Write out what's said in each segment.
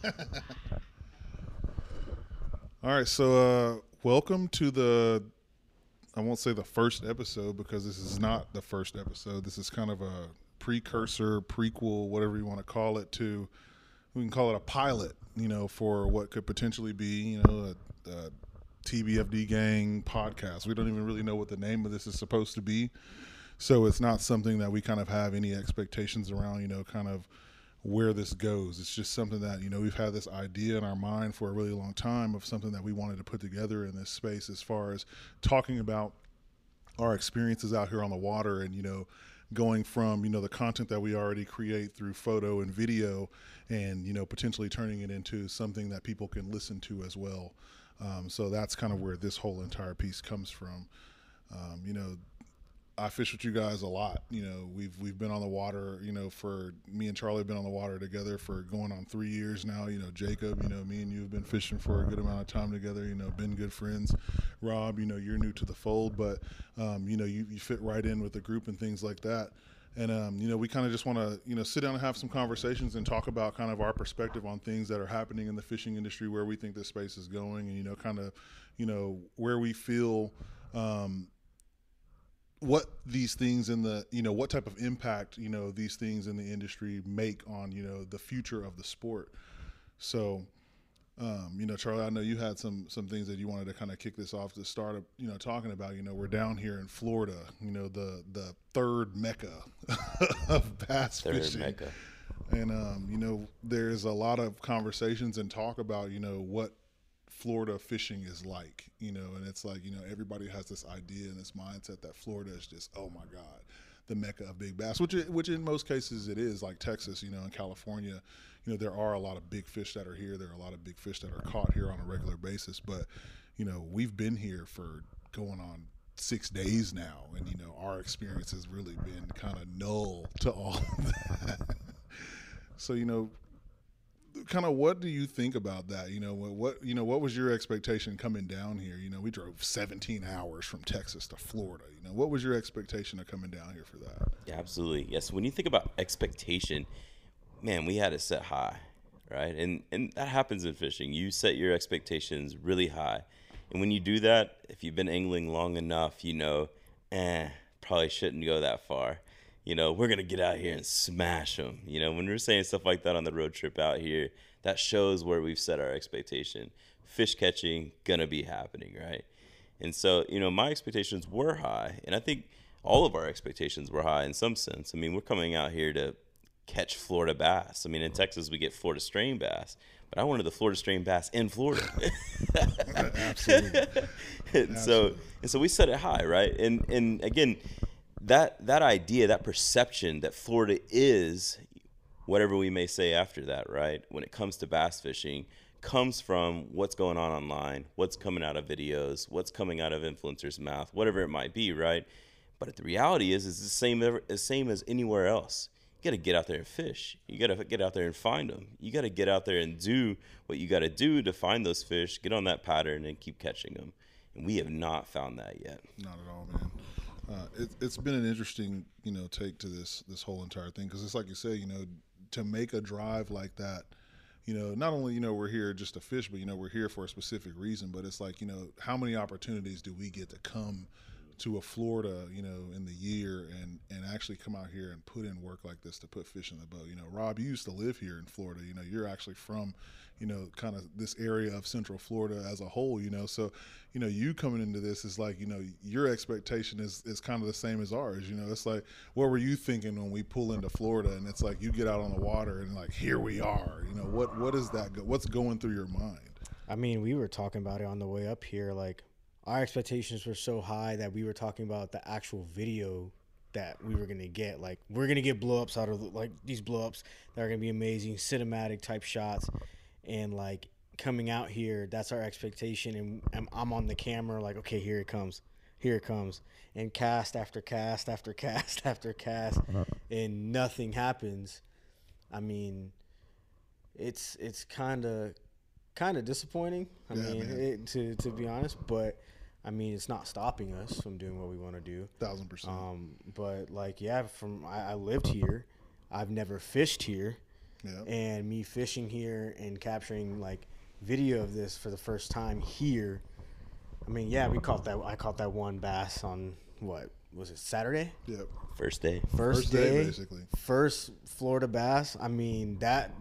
All right, so uh, welcome to the. I won't say the first episode because this is not the first episode. This is kind of a precursor, prequel, whatever you want to call it. To we can call it a pilot, you know, for what could potentially be, you know, a, a TBFD Gang podcast. We don't even really know what the name of this is supposed to be, so it's not something that we kind of have any expectations around. You know, kind of where this goes. It's just something that, you know, we've had this idea in our mind for a really long time of something that we wanted to put together in this space as far as talking about our experiences out here on the water and, you know, going from, you know, the content that we already create through photo and video and, you know, potentially turning it into something that people can listen to as well. Um, so that's kind of where this whole entire piece comes from. Um, you know, I fish with you guys a lot. You know, we've we've been on the water. You know, for me and Charlie have been on the water together for going on three years now. You know, Jacob. You know, me and you have been fishing for a good amount of time together. You know, been good friends. Rob, you know, you're new to the fold, but um, you know, you, you fit right in with the group and things like that. And um, you know, we kind of just want to you know sit down and have some conversations and talk about kind of our perspective on things that are happening in the fishing industry, where we think this space is going, and you know, kind of you know where we feel. Um, what these things in the you know what type of impact you know these things in the industry make on you know the future of the sport. So um, you know charlie i know you had some some things that you wanted to kind of kick this off to start up you know talking about. You know we're down here in florida you know the the third mecca of bass third fishing. mecca. And um, you know there's a lot of conversations and talk about you know what Florida fishing is like, you know, and it's like, you know, everybody has this idea and this mindset that Florida is just, oh my God, the mecca of big bass, which which in most cases it is, like Texas, you know, in California, you know, there are a lot of big fish that are here. There are a lot of big fish that are caught here on a regular basis, but you know, we've been here for going on six days now, and you know, our experience has really been kind of null to all of that. so you know, kind of what do you think about that? You know, what, what you know, what was your expectation coming down here? You know, we drove 17 hours from Texas to Florida. You know, what was your expectation of coming down here for that? Yeah, absolutely. Yes, when you think about expectation, man, we had it set high, right? And and that happens in fishing. You set your expectations really high. And when you do that, if you've been angling long enough, you know, eh, probably shouldn't go that far. You know, we're gonna get out here and smash them. You know, when we're saying stuff like that on the road trip out here, that shows where we've set our expectation. Fish catching gonna be happening, right? And so, you know, my expectations were high, and I think all of our expectations were high in some sense. I mean, we're coming out here to catch Florida bass. I mean, in Texas we get Florida strain bass, but I wanted the Florida strain bass in Florida. Absolutely. and so and so we set it high, right? And and again, that that idea, that perception that Florida is whatever we may say after that, right? When it comes to bass fishing, comes from what's going on online, what's coming out of videos, what's coming out of influencers' mouth, whatever it might be, right? But the reality is, it's the same the same as anywhere else. You got to get out there and fish. You got to get out there and find them. You got to get out there and do what you got to do to find those fish, get on that pattern, and keep catching them. And we have not found that yet. Not at all, man. Uh, it, it's been an interesting, you know, take to this this whole entire thing because it's like you say, you know, to make a drive like that, you know, not only you know we're here just to fish, but you know we're here for a specific reason. But it's like you know, how many opportunities do we get to come to a Florida, you know, in the year and and actually come out here and put in work like this to put fish in the boat. You know, Rob, you used to live here in Florida. You know, you're actually from, you know, kind of this area of Central Florida as a whole. You know, so you know, you coming into this is like, you know, your expectation is is kind of the same as ours. You know, it's like, what were you thinking when we pull into Florida? And it's like you get out on the water and like, here we are. You know, what what is that? Go- what's going through your mind? I mean, we were talking about it on the way up here. Like, our expectations were so high that we were talking about the actual video that we were gonna get. Like, we're gonna get blow ups out of like these blow ups that are gonna be amazing, cinematic type shots, and like coming out here, that's our expectation. And I'm, I'm on the camera, like, okay, here it comes, here it comes, and cast after cast after cast after cast, uh-huh. and nothing happens. I mean, it's it's kind of kind of disappointing. I Yeah, mean, it, to to be honest, but I mean, it's not stopping us from doing what we want to do. Thousand percent. Um, but like, yeah, from I, I lived here, I've never fished here. Yeah. and me fishing here and capturing like video of this for the first time here. I mean, yeah, we caught that. I caught that one bass on what was it Saturday? Yep. First day. First, First day, day, basically. First Florida bass. I mean, that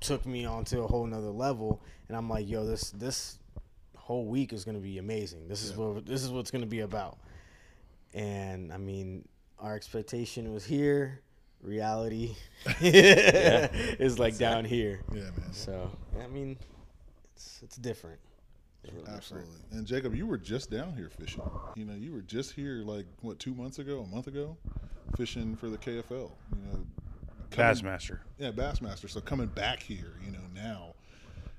took me onto a whole nother level, and I'm like, yo, this this whole week is gonna be amazing. This is what this is what's gonna be about. And I mean, our expectation was here. Reality is like down here. Yeah, man. So I mean, it's it's different. It's real different. Absolutely. And Jacob, you were just down here fishing. You know, you were just here like what two months ago, a month ago, fishing for the KFL. You know, coming- Bassmaster. Yeah, Bassmaster. So coming back here, you know, now,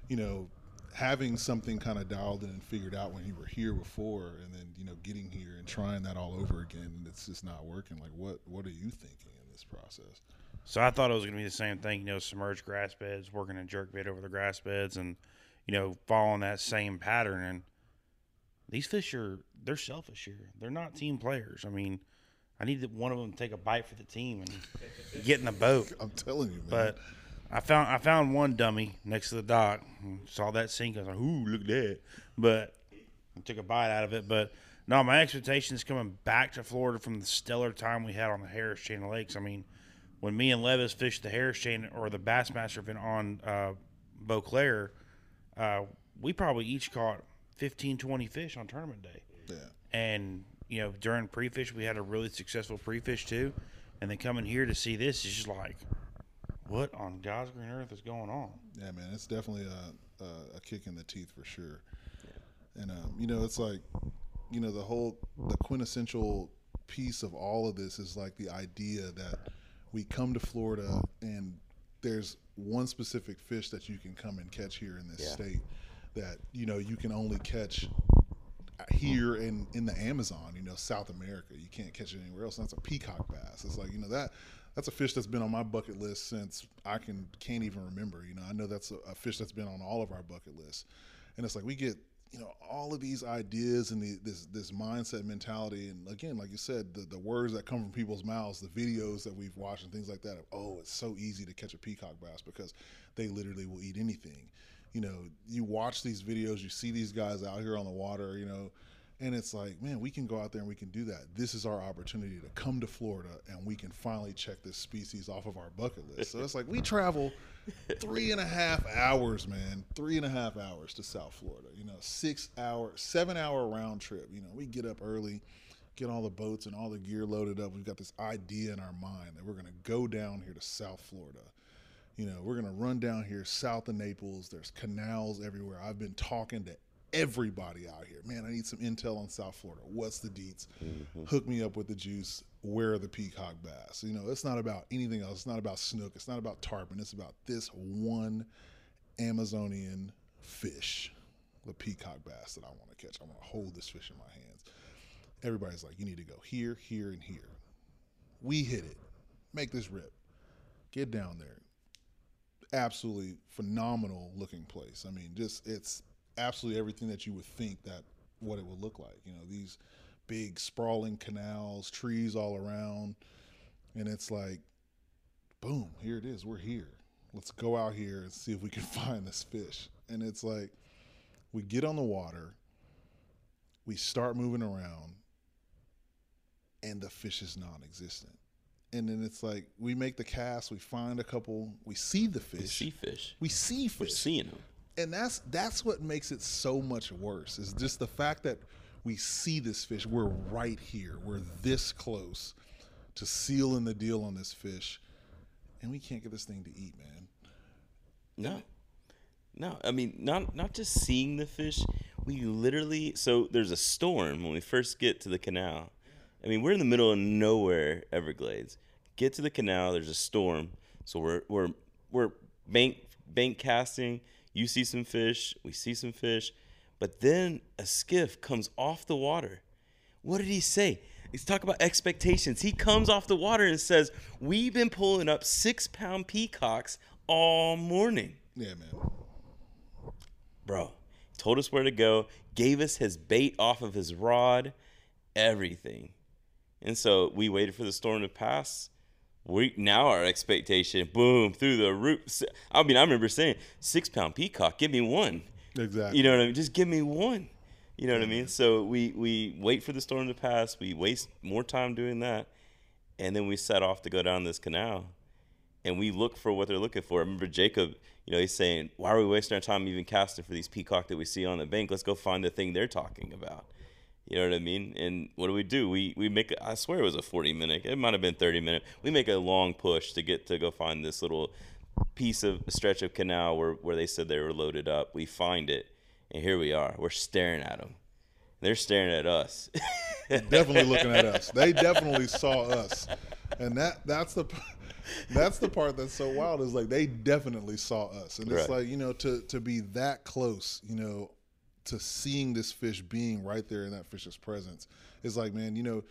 you know, having something kind of dialed in and figured out when you were here before, and then you know getting here and trying that all over again, and it's just not working. Like, what what are you thinking in this process? So I thought it was going to be the same thing, you know, submerged grass beds, working a jerk bait over the grass beds, and you know, following that same pattern. And these fish are they're selfish here. They're not team players. I mean, I need one of them to take a bite for the team and get in the boat. I'm telling you, man. But I found I found one dummy next to the dock. Saw that sink. I was like, "Ooh, look at that!" But I took a bite out of it. But no, my expectations coming back to Florida from the stellar time we had on the Harris Chain of Lakes. I mean, when me and Levis fished the Harris Chain or the Bassmaster event on uh, Beauclair, uh, we probably each caught 15, 20 fish on tournament day yeah, and you know during pre-fish we had a really successful pre-fish too and then coming here to see this is just like what on god's green earth is going on yeah, man. It's definitely a, a, a kick in the teeth for sure. And um, you know, it's like, you know, the whole the quintessential piece of all of this is like the idea that we come to Florida and there's one specific fish that you can come and catch here in this Yeah. state that you know you can only catch here in in the Amazon, you know, South America. You can't catch it anywhere else. And that's a peacock bass. It's like you know that that's a fish that's been on my bucket list since I can can't even remember. You know, I know that's a, a fish that's been on all of our bucket lists, and it's like we get you know all of these ideas and the, this this mindset mentality, and again, like you said, the the words that come from people's mouths, the videos that we've watched, and things like that. Oh, it's so easy to catch a peacock bass because they literally will eat anything you know, you watch these videos, you see these guys out here on the water, you know, and it's like, man, we can go out there and we can do that. This is our opportunity to come to Florida and we can finally check this species off of our bucket list. So it's like we travel three and a half hours, man, three and a half hours to South Florida, you know, six hour, seven hour round trip. You know, we get up early, get all the boats and all the gear loaded up. We've got this idea in our mind that we're going to go down here to South Florida you know, we're gonna run down here south of Naples. There's canals everywhere. I've been talking to everybody out here. Man, I need some intel on South Florida. What's the deets? Mm-hmm. Hook me up with the juice. Where are the peacock bass? You know, it's not about anything else. It's not about snook. It's not about tarpon. It's about this one Amazonian fish, the peacock bass that I want to catch. I want to hold this fish in my hands. Everybody's like, you need to go here, here, and here. We hit it. Make this rip. Get down there absolutely phenomenal looking place. I mean, just it's absolutely everything that you would think that what it would look like. You know, these big sprawling canals, trees all around, and it's like, boom, here it is. We're here. Let's go out here and see if we can find this fish. And it's like, we get on the water, we start moving around, and the fish is non-existent and then it's like we make the cast, we find a couple, we see the fish. We see fish. we see fish. We're seeing them. And that's that's what makes it so much worse. Is just the fact that we see this fish, we're right here, we're this close to sealing the deal on this fish, and we can't get this thing to eat, man. No, no. I mean, not not just seeing the fish. We literally. So there's a storm when we first get to the canal. I mean, we're in the middle of nowhere, Everglades. Get to the canal. There's a storm. So we're we're we're bank bank casting. You see some fish. We see some fish, but then a skiff comes off the water. What did he say? He's talking about expectations. He comes off the water and says, "We've been pulling up six pound peacocks all morning." Yeah, man. bro told us where to go gave us his bait off of his rod everything and so we waited for the storm to pass we now our expectation, boom, through the roof. I mean, I remember saying six pound peacock, give me one. Exactly. You know what I mean? Just give me one. You know what I mean? So we we wait for the storm to pass. We waste more time doing that, and then we set off to go down this canal, and we look for what they're looking for. I remember Jacob. You know, he's saying, "Why are we wasting our time even casting for these peacock that we see on the bank? Let's go find the thing they're talking about." You know what I mean? And what do we do? We we make I swear it was a 40 minute. It might have been 30 minute. We make a long push to get to go find this little piece of stretch of canal where where they said they were loaded up. We find it, and here we are. We're staring at them. They're staring at us. definitely looking at us. They definitely saw us, and that that's the that's the part that's so wild is like they definitely saw us, and it's Right. like you know to to be that close, you know, to seeing this fish being right there in that fish's presence It's like man, you know.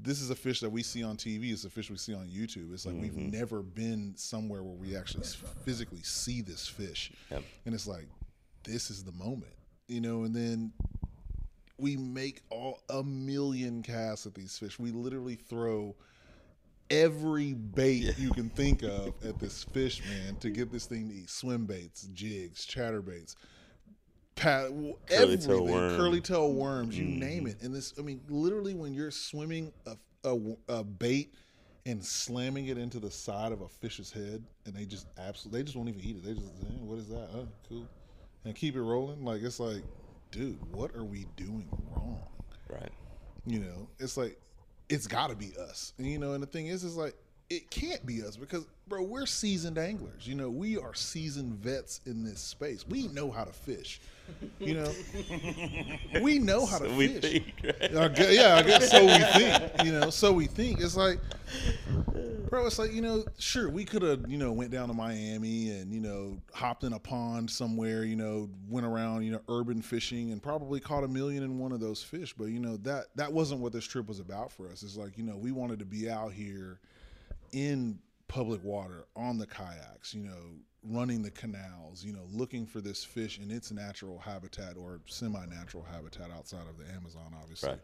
This is a fish that we see on TV. It's a fish we see on YouTube. It's like we've mm-hmm. never been somewhere where we actually physically see this fish, Yep. and it's like this is the moment, you know. And then we make all a million casts at these fish. We literally throw every bait you can think of at this fish, man, to get this thing to eat. Swim baits, jigs, chatterbaits, pat, Curly tail everything, worm. curly tail worms, you name it. And this, I mean, literally, when you're swimming a, a, a bait and slamming it into the side of a fish's head, and they just absolutely, they just won't even eat it. They just, eh, what is that? Oh, cool, and keep it rolling. Like it's like, dude, what are we doing wrong? right. You know, it's like it's got to be us. And, you know, and the thing is, is like it can't be us because, bro, we're seasoned anglers. You know, we are seasoned vets in this space. We know how to fish. You know, we know how to we fish. think, right? I guess, yeah, I guess so. We think, you know, so we think. It's like, bro, it's like you know, sure, we could have, you know, went down to Miami and you know, hopped in a pond somewhere, you know, went around, you know, urban fishing and probably caught a million in one of those fish. But you know, that that wasn't what this trip was about for us. It's like you know, we wanted to be out here in public water on the kayaks, you know, running the canals, you know, looking for this fish in its natural habitat or semi-natural habitat outside of the Amazon, obviously. Right.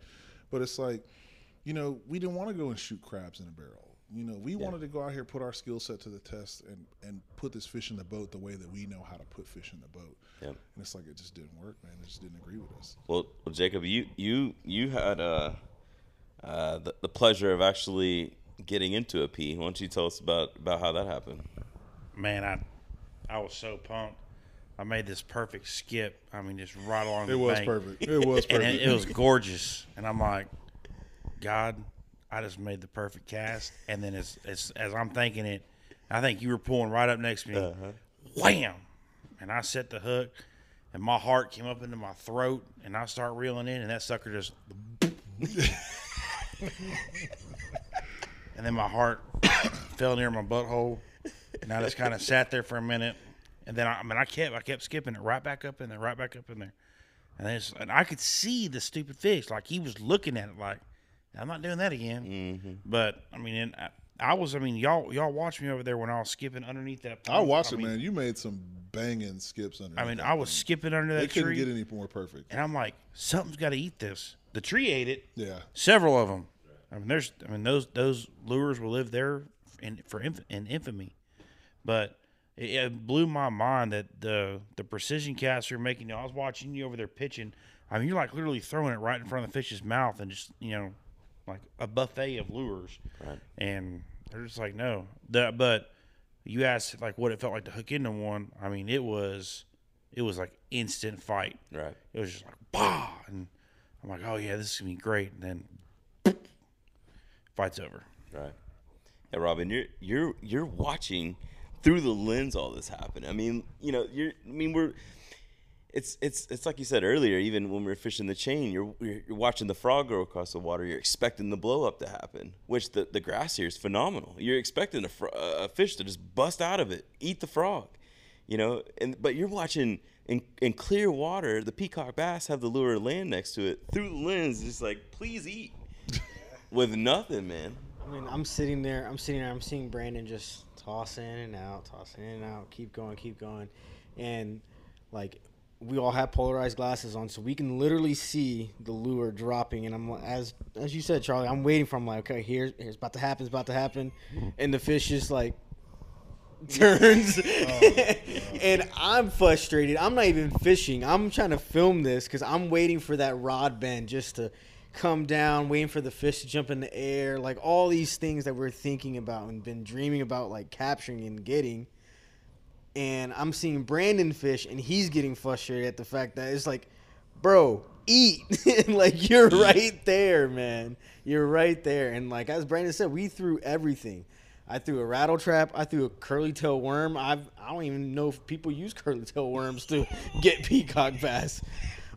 But it's like, you know, we didn't want to go and shoot crabs in a barrel. You know, we wanted to go out here, put our skill set to the test, and and put this fish in the boat the way that we know how to put fish in the boat. Yep. And it's like it just didn't work, man. It just didn't agree with us. Well, well, Jacob, you you you had uh, uh, the, the pleasure of actually getting into a P. Why don't you tell us about about how that happened? Man, I I was so pumped. I made this perfect skip. I mean, just right along. It the was bank. perfect. It was and perfect. it, it was gorgeous. And I'm like, God, I just made the perfect cast. And then as as, as I'm thinking it, I think you were pulling right up next to me. Uh-huh. Wham! And I set the hook, and my heart came up into my throat, and I start reeling in, and that sucker just. and then my heart fell near my butthole, and I just kind of sat there for a minute, and then I, I mean I kept I kept skipping it right back up in there, right back up in there, and then and I could see the stupid fish like he was looking at it like I'm not doing that again. Mm-hmm. But I mean, and I, I was I mean y'all y'all watched me over there when I was skipping underneath that. I watched I it, mean, man. You made some banging skips under. I mean, I was skipping under that. They couldn't tree, get any more perfect. and I'm like, something's got to eat this. The tree ate it. Yeah. Several of them. I mean, there's. I mean, those those lures will live there in for inf- in infamy. But it, it blew my mind that the the precision casts you're making. You know, I was watching you over there pitching. I mean, you're like literally throwing it right in front of the fish's mouth and just you know, like a buffet of lures. Right. And they're just like, no. The, but you asked like what it felt like to hook into one. I mean, it was it was like instant fight. Right. It was just like bah, and I'm like, oh yeah, this is gonna be great. And then fight's over. Right. Yeah, Robin, you're you're you're watching through the lens all this happened. I mean, you know, you're. I mean, we're. It's it's it's like you said earlier. Even when we're fishing the chain, you're you're you're watching the frog go across the water. You're expecting the blow up to happen, which the the grass here is phenomenal. You're expecting a, fro- a fish to just bust out of it, eat the frog, you know. And but you're watching in in clear water, the peacock bass have the lure land next to it through the lens, just like please eat, with nothing, man. I mean, I'm sitting there. I'm sitting there. I'm seeing Brandon just toss in and out, toss in and out, keep going, keep going, and like we all have polarized glasses on, so we can literally see the lure dropping. And I'm as as you said, Charlie, I'm waiting for. I'm like, okay, here's here's about to happen. It's about to happen, mm-hmm. and the fish just like turns, oh, and I'm frustrated. I'm not even fishing. I'm trying to film this because I'm waiting for that rod bend just to come down, waiting for the fish to jump in the air, like all these things that we're thinking about and been dreaming about, like capturing and getting and I'm seeing Brandon fish, and he's getting frustrated at the fact that it's like, bro, eat. like you're right there, man. You're right there. And like as Brandon said, we threw everything. I threw a rattle trap. I threw a curly tail worm. I've I don't even know if people use curly tail worms to get peacock bass.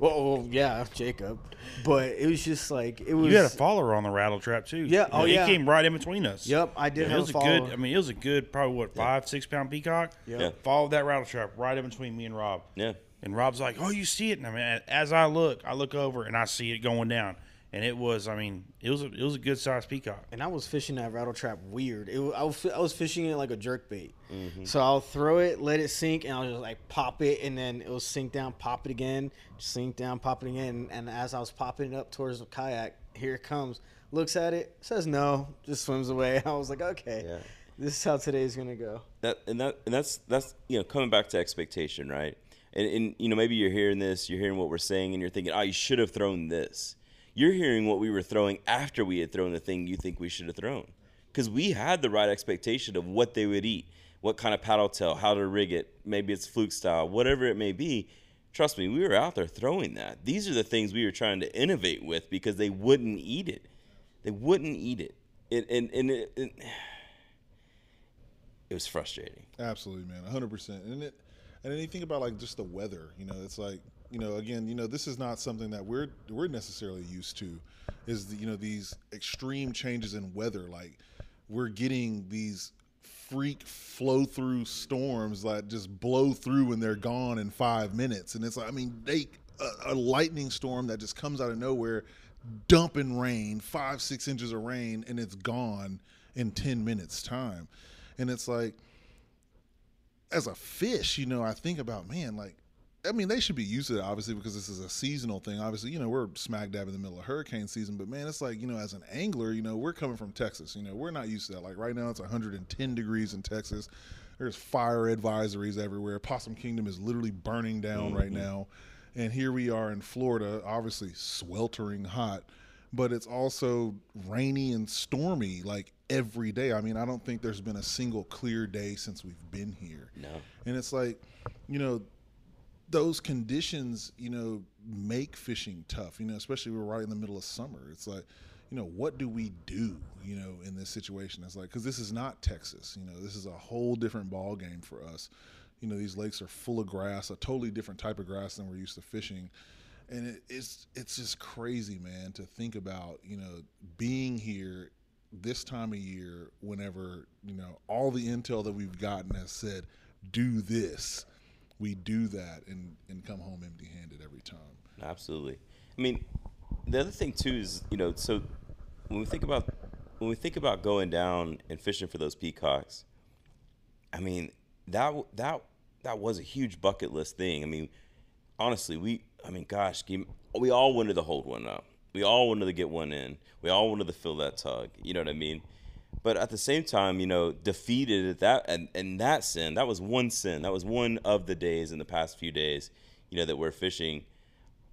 Well, well, yeah, Jacob. But it was just like it was. You had a follower on the rattle trap too. Yeah, oh, he yeah. came right in between us. Yep, I did It have was a a good. I mean, it was a good, probably what five, six pound peacock. Yep. Yeah. Followed that rattle trap right in between me and Rob. Yeah. And Rob's like, "Oh, you see it?" And I mean, as I look, I look over and I see it going down. And it was, I mean, it was a, it was a good sized peacock. and I was fishing that rattle trap weird. It, I, was, I was fishing it like a jerk bait. Mm-hmm. So I'll throw it, let it sink, and I'll just like pop it, and then it'll sink down, pop it again, sink down, pop it again. And as I was popping it up towards the kayak, here it comes. Looks at it, says no, just swims away. I was like, okay, Yeah. this is how today's gonna go. that and that and that's that's you know coming back to expectation right and, and you know maybe you're hearing this you're hearing what we're saying and you're thinking oh you should have thrown this you're hearing what we were throwing after we had thrown the thing you think we should have thrown. Because we had the right expectation of what they would eat what kind of paddle tail how to rig it maybe it's fluke style whatever it may be. Trust me we were out there throwing that. These are the things we were trying to innovate with because they wouldn't eat it. They wouldn't eat it. And and, and it, it, it was frustrating. Absolutely, man, hundred percent. And it, and then you think about like just the weather. You know, it's like you know, again, you know, this is not something that we're we're necessarily used to. Is the, you know these extreme changes in weather? Like we're getting these freak flow through storms that just blow through and they're gone in five minutes. And it's like, I mean, they a, a lightning storm that just comes out of nowhere, dumping rain, five six inches of rain, and it's gone in ten minutes time. And it's like as a fish, you know, I think about man, like, I mean, they should be used to it obviously because this is a seasonal thing. Obviously, you know, we're smack dab in the middle of hurricane season, but man, it's like you know, as an angler, you know, we're coming from Texas. You know, we're not used to that. Like right now, it's 110 degrees in Texas. There's fire advisories everywhere. Possum Kingdom is literally burning down right mm-hmm. now, and here we are in Florida, obviously sweltering hot but it's also rainy and stormy like every day. I mean, I don't think there's been a single clear day since we've been here. No. And it's like, you know, those conditions, you know, make fishing tough, you know, especially we're right in the middle of summer. It's like, you know, what do we do, you know, in this situation? It's like, because this is not Texas, you know, this is a whole different ball game for us. You know, these lakes are full of grass, a totally different type of grass than we're used to fishing and it, it's it's just crazy, man, to think about. You know, being here this time of year, whenever you know all the intel that we've gotten has said, do this, we do that, and and come home empty-handed every time. Absolutely. I mean, the other thing too is you know so when we think about when we think about going down and fishing for those peacocks, I mean that that that was a huge bucket list thing. I mean, honestly, we I mean, gosh, we all wanted to hold one up. We all wanted to get one in. We all wanted to fill that tug. You know what I mean? But at the same time, you know, defeated at that and, and that sin, that was one sin. That was one of the days in the past few days, you know, that we're fishing.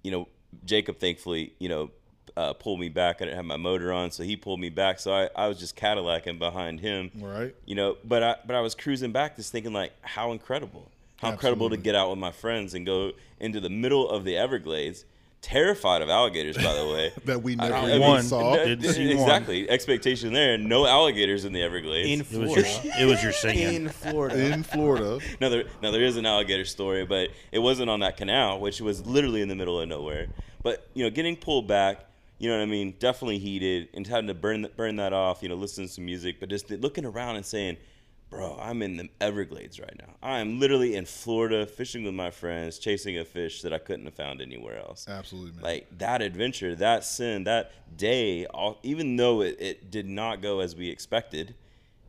You know, Jacob thankfully, you know, uh, pulled me back. I didn't have my motor on, so he pulled me back. So I, I was just Cadillacing behind him. Right. You know, but I but I was cruising back just thinking like how incredible. How incredible to get out with my friends and go into the middle of the Everglades, terrified of alligators by the way. That we never I even one. saw. No, Didn't see one. exactly. Expectation there. No alligators in the Everglades. In It was your Florida. it was your singing. in Florida. in Florida. now there, now there is an alligator story, but it wasn't on that canal, which was literally in the middle of nowhere. But you know, getting pulled back, you know what I mean, definitely heated, and having to burn burn that off. You know, listening to some music, but just looking around and saying, "Bro, I'm in the Everglades right now. I am literally in Florida, fishing with my friends, chasing a fish that I couldn't have found anywhere else." Absolutely, man. like that adventure, that sin, that day, all, even though it, it did not go as we expected,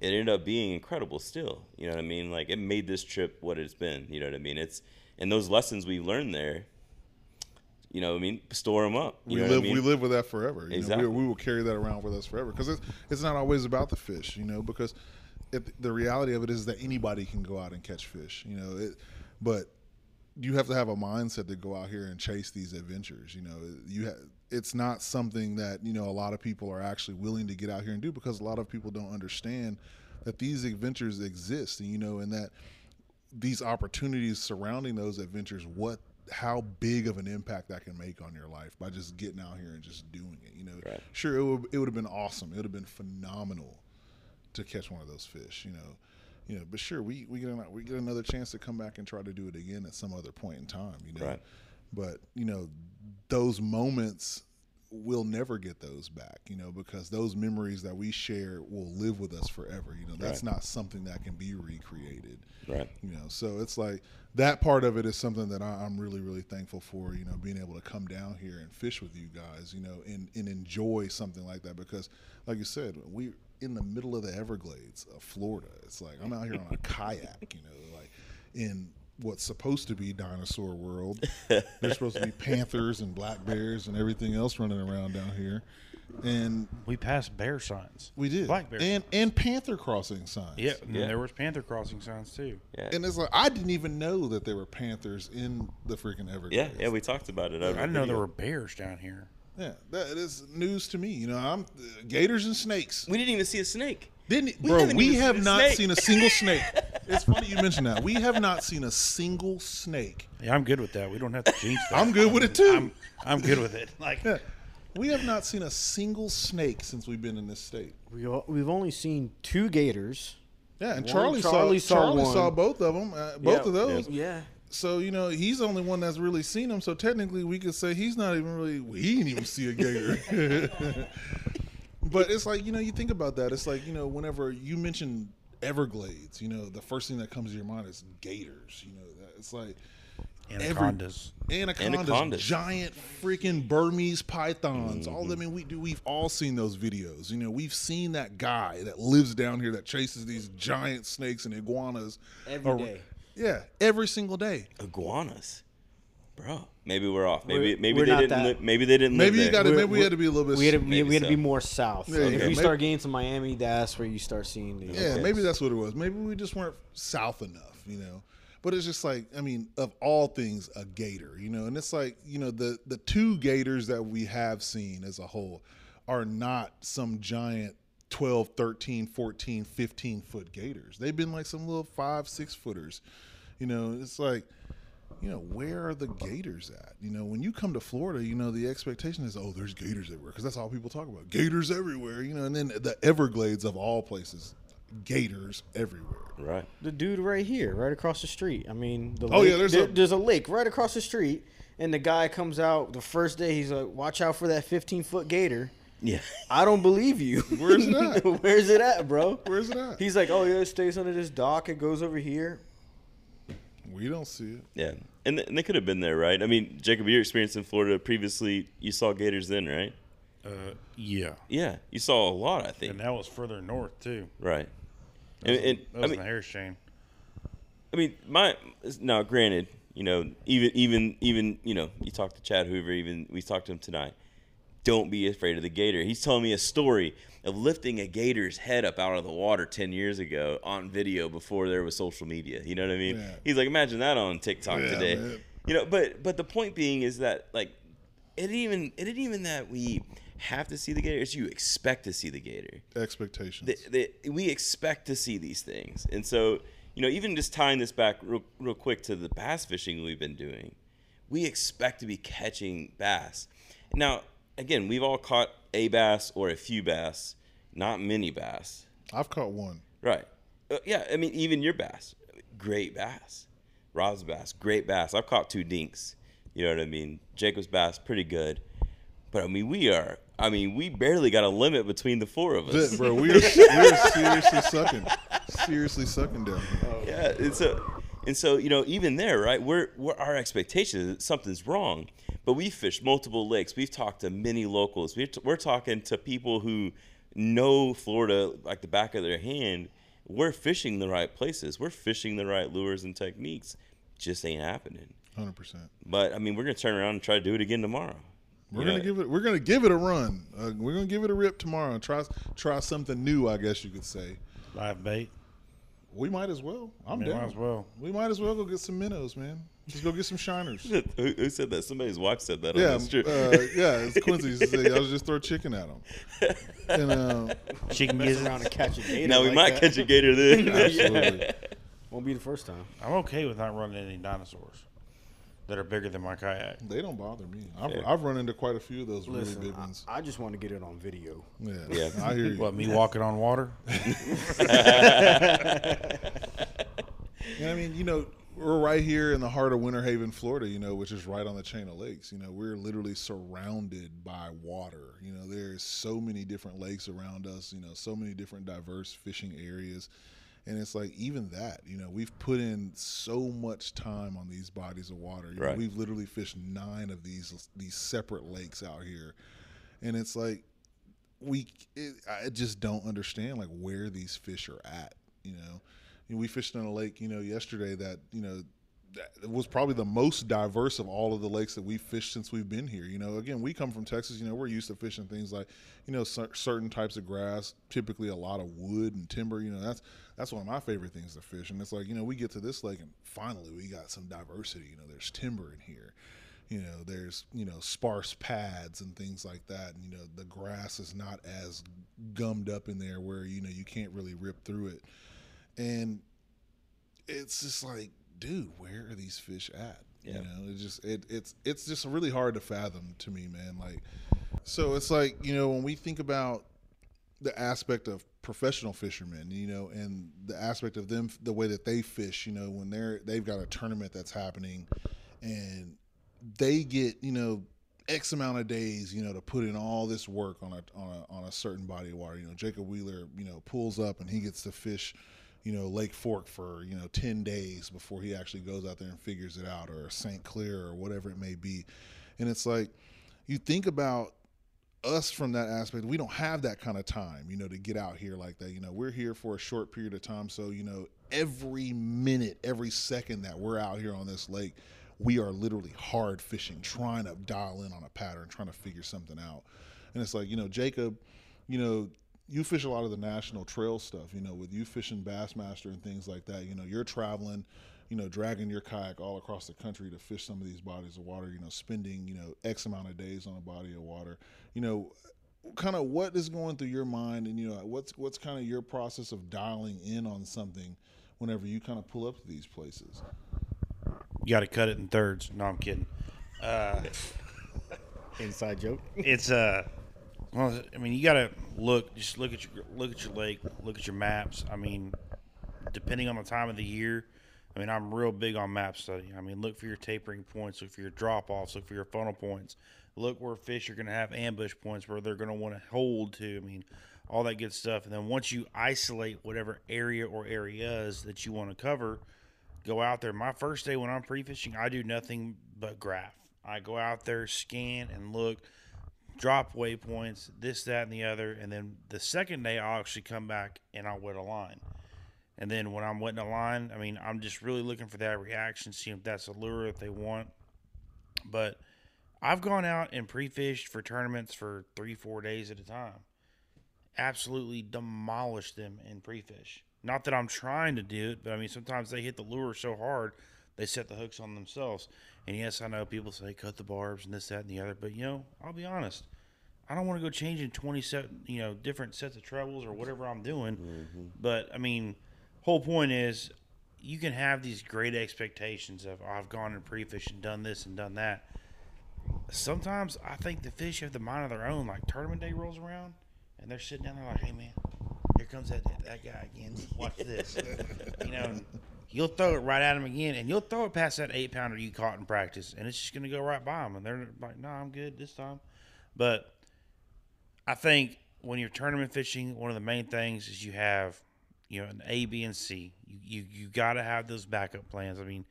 it ended up being incredible still. You know what I mean? Like it made this trip what it's been. You know what I mean? It's and those lessons we learned there. You know, what I mean, store them up. We live I mean? we live with that forever. You Exactly. know, we, we will carry that around with us forever because it's, it's not always about the fish, you know, because it, the reality of it is that anybody can go out and catch fish, you know, it, but you have to have a mindset to go out here and chase these adventures. You know, you ha- it's not something that you know a lot of people are actually willing to get out here and do because a lot of people don't understand that these adventures exist, and you know, and that these opportunities surrounding those adventures, what how big of an impact that can make on your life by just getting out here and just doing it. You know, Right. sure it would it would have been awesome. It would have been phenomenal to catch one of those fish. You know, you know, but sure we we get an, we get another chance to come back and try to do it again at some other point in time. You know, Right. but you know those moments we'll never get those back you know because those memories that we share will live with us forever you know that's Right. not something that can be recreated Right. you know so it's like that part of it is something that I, i'm really really thankful for you know being able to come down here and fish with you guys you know and, and enjoy something like that because like you said we in the middle of the everglades of florida it's like i'm out here on a kayak you know like in what's supposed to be dinosaur world there's supposed to be panthers and black bears and everything else running around down here and We passed bear signs. we did Black bear. and and panther crossing signs yeah, and Yeah. there was panther crossing signs too. Yeah. And it's like I didn't even know that there were panthers in the freaking Everglades. yeah. Yeah. We talked about it. I didn't know there were bears down here. Yeah. That is news to me. You know, I'm uh, gators and snakes. We didn't even see a snake. Didn't We bro? We have seen not snake. seen a single snake. It's funny you mentioned that. We have not seen a single snake. Yeah, I'm good with that. We don't have to jinx that. I'm good with it too. I'm, I'm good with it. Like, Yeah. We have not seen a single snake since we've been in this state. We o- we've only seen two gators. Yeah, and One- Charlie, Charlie saw, saw Charlie one. saw both of them, uh, both Yeah. of those. Yeah. So you know he's the only one that's really seen them. So technically, we could say he's not even really. well, He didn't even see a gator. but it's like you know, you think about that. It's like you know, whenever you mention Everglades, you know, the first thing that comes to your mind is gators. You know, that it's like anacondas. anacondas, Anacondas. giant freaking Burmese pythons. All mm-hmm. I mean, we do. We've all seen those videos. You know, we've seen that guy that lives down here that chases these giant snakes and iguanas Every ar- day. Yeah, every single day. Iguanas, bro. Maybe we're off. Maybe We're- maybe we're they not didn't. that- Li- maybe they didn't. Maybe live you there. got to. We're- Maybe we had to be a little bit. We had to, we, Maybe we had to be so. more south. There you if go. you Maybe- start getting to Miami, that's where you start seeing the. Yeah, Okay. maybe that's what it was. Maybe we just weren't south enough, you know. But it's just like, I mean, of all things, a gator, you know. And it's like, you know, the the two gators that we have seen as a whole are not some giant 12, 13, 14, 15 foot gators. They've been like some little five, six footers. You know, it's like, you know, where are the gators at? You know, when you come to Florida, you know, the expectation is, oh, there's gators everywhere because that's all people talk about. Gators everywhere, you know, and then the Everglades of all places, gators everywhere. Right. The dude right here, right across the street. I mean, the Oh, lake, yeah, there's there- a- there's a lake right across the street, and the guy comes out the first day. He's like, "Watch out for that 15 foot gator." Yeah. I don't believe you. Where's it at? Where's it at, bro? Where's it at? He's like, "Oh yeah, it stays under this dock. It goes over here." We don't see it. Yeah. And, th- and they could have been there, right? I mean, Jacob, your experience in Florida previously, you saw gators then, right? Uh, yeah, Yeah. You saw a lot, I think. and that was further north too. Right. That And, was, and, that I mean, in the Harris chain. I mean, my now, granted, you know, even even even you know, you talked to Chad Hoover, even we talked to him tonight. Don't be afraid of the gator. He's telling me a story of lifting a gator's head up out of the water ten years ago on video before there was social media. You know what I mean? Yeah. He's like, imagine that on TikTok Yeah, today. man. You know, but but the point being is that like it even it didn't even that we have to see the gator. It's you expect to see the gator Expectations. the, the, we expect to see these things. And so, you know, even just tying this back real, real quick to the bass fishing we've been doing, we expect to be catching bass. Now, again, we've all caught a bass or a few bass, not many bass. I've caught one. Right. Uh, yeah, I mean, even your bass, great bass. Rob's bass, great bass. I've caught two dinks. You know what I mean? Jacob's bass, pretty good. But I mean, we are. I mean, we barely got a limit between the four of us. Bro, we are, we are seriously sucking. Seriously sucking down here. Yeah, it's so and so you know even there, right? We're, we're our expectation is that something's wrong, but we've fished multiple lakes. We've talked to many locals. We're, t- we're talking to people who know Florida like the back of their hand. We're fishing the right places. We're fishing the right lures and techniques. Just ain't happening. Hundred percent. But I mean, we're gonna turn around and try to do it again tomorrow. We're You gonna know, give it. We're gonna give it a run. Uh, we're gonna give it a rip tomorrow and try try something new. I guess you could say. Live bait. We might as well. I'm Might down. as well. We might as well go get some minnows, man. Just go get some shiners. who, who said that? Somebody's wife said that yeah, on this trip. uh, yeah. It's Quincy. He said, I was just throw chicken at them. And uh, She can Mess get around and catch a gator. now we like might that. catch a gator then. absolutely. Won't be the first time. I'm okay with not running any dinosaurs that are bigger than my kayak. They don't bother me. I've, Fair. I've run into quite a few of those Listen, really big I, ones. I just want to get it on video. Yeah, Yeah. I hear you. What me walking on water? And I mean, you know, we're right here in the heart of Winter Haven, Florida, you know, which is right on the chain of lakes. You know, we're literally surrounded by water. You know, there's so many different lakes around us, you know, so many different diverse fishing areas. And it's like even that, you know, we've put in so much time on these bodies of water. You know, Right. we've literally fished nine of these these separate lakes out here. And it's like we it, I just don't understand like where these fish are at. You know, know, we fished in a lake, you know, yesterday that you know that was probably the most diverse of all of the lakes that we've fished since we've been here. You know, again, we come from Texas. You know, we're used to fishing things like you know cer- certain types of grass, typically a lot of wood and timber. You know, that's that's one of my favorite things to fish. And it's like you know we get to this lake and finally we got some diversity. You know, there's timber in here you know there's you know sparse pads and things like that and you know the grass is not as gummed up in there where you know you can't really rip through it and it's just like dude where are these fish at Yeah. you know it's just it, it's it's just really hard to fathom to me man like so it's like you know when we think about the aspect of professional fishermen, you know, and the aspect of them, the way that they fish, you know, when they're they've got a tournament that's happening, and they get you know x amount of days, you know, to put in all this work on a on a on a certain body of water. You know, Jacob Wheeler, you know, pulls up and he gets to fish, you know, Lake Fork for you know ten days before he actually goes out there and figures it out, or St. Clair or whatever it may be, and it's like you think about us from that aspect, we don't have that kind of time, you know, to get out here like that. You know, we're here for a short period of time. So, you know, every minute, every second that we're out here on this lake, we are literally hard fishing, trying to dial in on a pattern, trying to figure something out. And it's like, you know, Jacob, you know, you fish a lot of the national trail stuff, you know, with you fishing Bassmaster and things like that. You know, you're traveling, you know, dragging your kayak all across the country to fish some of these bodies of water, you know, spending, you know, X amount of days on a body of water. You know, kind of what is going through your mind and you know, what's what's kind of your process of dialing in on something whenever you kind of pull up to these places. You got to cut it in thirds. No, I'm kidding. Inside joke. It's uh, well, I mean, you got to look. Just look at your look at your lake. Look at your maps. I mean, depending on the time of the year. I mean, I'm real big on map study. I mean, look for your tapering points, look for your drop offs, look for your funnel points. Look where fish are going to have ambush points where they're going to want to hold to. I mean, all that good stuff. And then once you isolate whatever area or areas that you want to cover, go out there. My first day when I'm pre fishing, I do nothing but graph. I go out there, scan, and look, drop waypoints, this, that, and the other. And then the second day, I'll actually come back and I'll wet a line. And then when I'm wetting a line, I mean, I'm just really looking for that reaction, seeing if that's a lure that they want. But I've gone out and pre fished for tournaments for three, four days at a time. Absolutely demolished them in pre fish. Not that I'm trying to do it, but I mean, sometimes they hit the lure so hard, they set the hooks on themselves. And yes, I know people say cut the barbs and this, that, and the other, but you know, I'll be honest. I don't want to go changing 20 set, you know, different sets of trebles or whatever I'm doing. Mm-hmm. But I mean, whole point is you can have these great expectations of oh, I've gone and pre-fish and done this and done that. Sometimes I think the fish have the mind of their own. Like tournament day rolls around, and they're sitting down there like, "Hey man, here comes that that guy again. Watch this." you know, you'll throw it right at him again, and you'll throw it past that eight pounder you caught in practice, and it's just gonna go right by him. and they're like, "No, I'm good this time." But I think when you're tournament fishing, one of the main things is you have, you know, an A, B, and C. You you, you got to have those backup plans. I mean,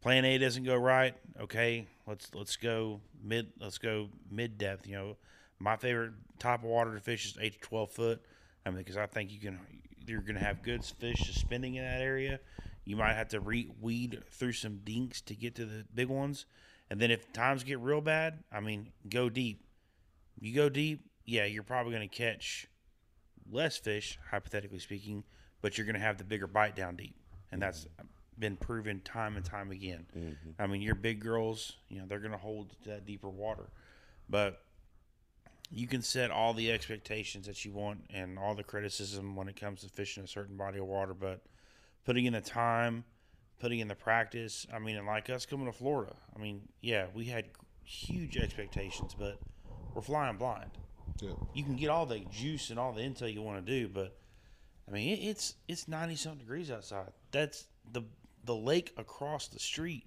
plan A doesn't go right. Okay, let's let's go mid. Let's go mid depth. You know, My favorite type of water to fish is eight to twelve foot. I mean, because I think you can you're going to have good fish suspending in that area. You might have to re- weed through some dinks to get to the big ones, and then if times get real bad, I mean, go deep. You go deep, yeah, you're probably going to catch less fish, hypothetically speaking, but you're going to have the bigger bite down deep, and that's mm-hmm. been proven time and time again. Mm-hmm. I mean, your big girls, you know, they're going to hold that deeper water, but you can set all the expectations that you want and all the criticism when it comes to fishing a certain body of water, but putting in the time, putting in the practice. I mean, and like us coming to Florida, I mean, yeah, we had huge expectations, but we're flying blind. Yeah. You can get all the juice and all the intel you want to do, but I mean, it, it's it's ninety something degrees outside. That's the the lake across the street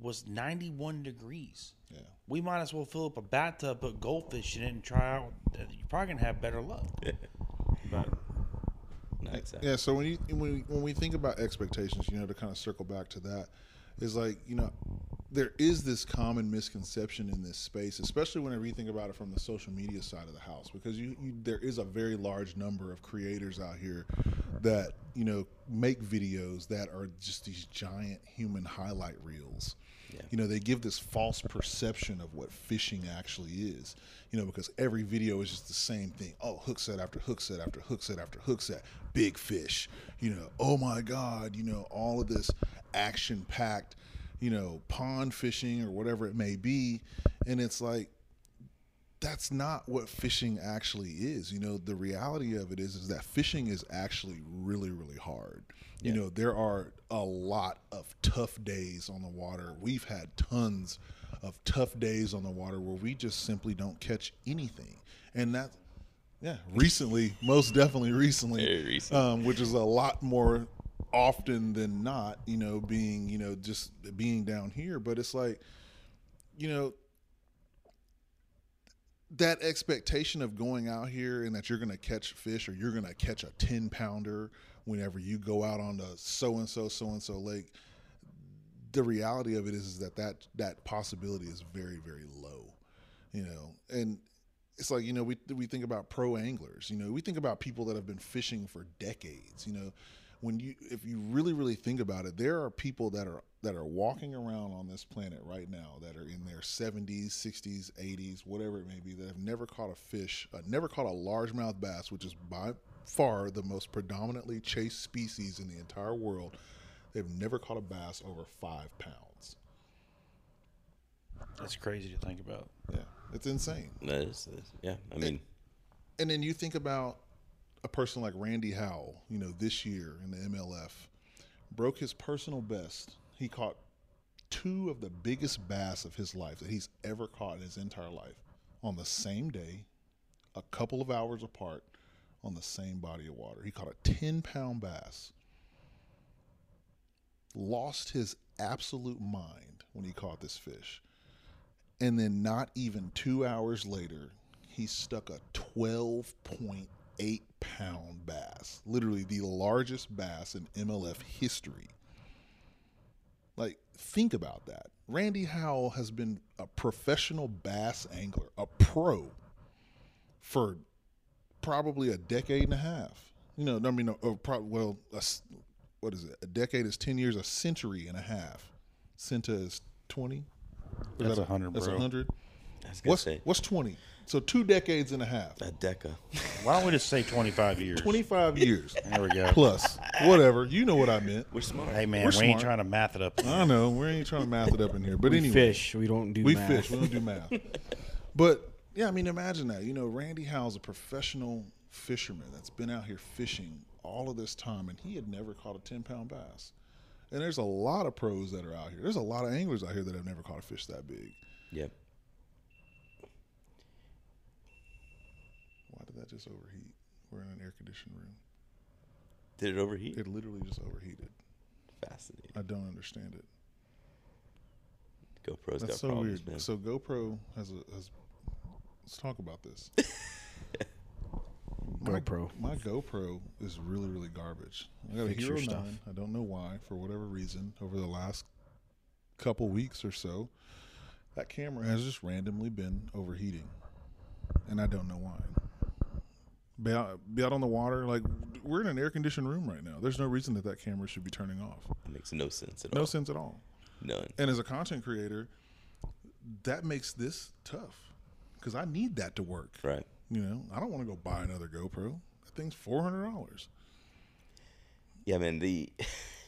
was ninety one degrees. Yeah. We might as well fill up a bathtub, put goldfish in it, and try out. You're probably gonna have better luck. But exactly. Yeah, so when you when we, when we think about expectations, you know, to kind of circle back to that, is like you know, there is this common misconception in this space, especially whenever you think about it from the social media side of the house, because you, you there is a very large number of creators out here that you know make videos that are just these giant human highlight reels. You know, they give this false perception of what fishing actually is. You know, because every video is just the same thing. Oh, hook set after hook set after hook set after hook set. Big fish. You know, oh my God, you know, all of this action packed, you know, pond fishing or whatever it may be. And it's like, that's not what fishing actually is. You know, the reality of it is is that fishing is actually really, really hard. You know, there are a lot of tough days on the water. We've had tons of tough days on the water where we just simply don't catch anything. And that yeah, recently, most definitely recently, recent. um, which is a lot more often than not, you know, being, you know, just being down here. But it's like, you know, that expectation of going out here and that you're going to catch fish or you're going to catch a 10 pounder whenever you go out on the so and so so and so lake the reality of it is, is that, that that possibility is very very low you know and it's like you know we we think about pro anglers you know we think about people that have been fishing for decades you know when you if you really really think about it there are people that are that are walking around on this planet right now that are in their 70s 60s 80s whatever it may be that have never caught a fish uh, never caught a largemouth bass which is by far the most predominantly chased species in the entire world they've never caught a bass over five pounds that's crazy to think about. yeah it's insane That is, that is- yeah. I mean, and then you think about a person like Randy Howell, you know, this year in the MLF, broke his personal best. He caught two of the biggest bass of his life that he's ever caught in his entire life on the same day, a couple of hours apart, on the same body of water. He caught a 10 pound bass, lost his absolute mind when he caught this fish. And then, not even two hours later, he stuck a 12.8 pound bass, literally the largest bass in MLF history. Like, think about that. Randy Howell has been a professional bass angler, a pro, for probably a decade and a half. You know, I mean, uh, pro- well, a what is it? A decade is 10 years, a century and a half. Centa is 20. Is That's that 100, That's bro. 100. I was What's say what's 20? So two decades and a half. a deca. Why don't we just say twenty five years? 25 years There we go. plus. Whatever. You know what I meant. We're smart. Hey man, We're we ain't trying to math it up. I know. We ain't trying to math it up in here. But we anyway. fish. We don't do We math. fish. We don't do math. but yeah, I mean, imagine that. You know, Randy Howell's a professional fisherman that's been out here fishing all of this time, and he had never caught a ten pound bass. And there's a lot of pros that are out here. There's a lot of anglers out here that have never caught a fish that big. Yep. Did that just overheat? We're in an air conditioned room. Did it overheat? It literally just overheated. Fascinating. I don't understand it. GoPro's That's got so problems, weird. man. So GoPro has a has. Let's talk about this. my, GoPro. My GoPro is really really garbage. I got a Hero your stuff. Nine. I don't know why. For whatever reason, over the last couple weeks or so, that camera has just randomly been overheating. and I don't know why. Be out, be out on the water, like we're in an air conditioned room right now. There's no reason that that camera should be turning off. It makes no sense at No all. No sense at all. None. And as a content creator, that makes this tough because I need that to work. Right. You know, I don't want to go buy another GoPro. That thing's four hundred dollars. Yeah, man. The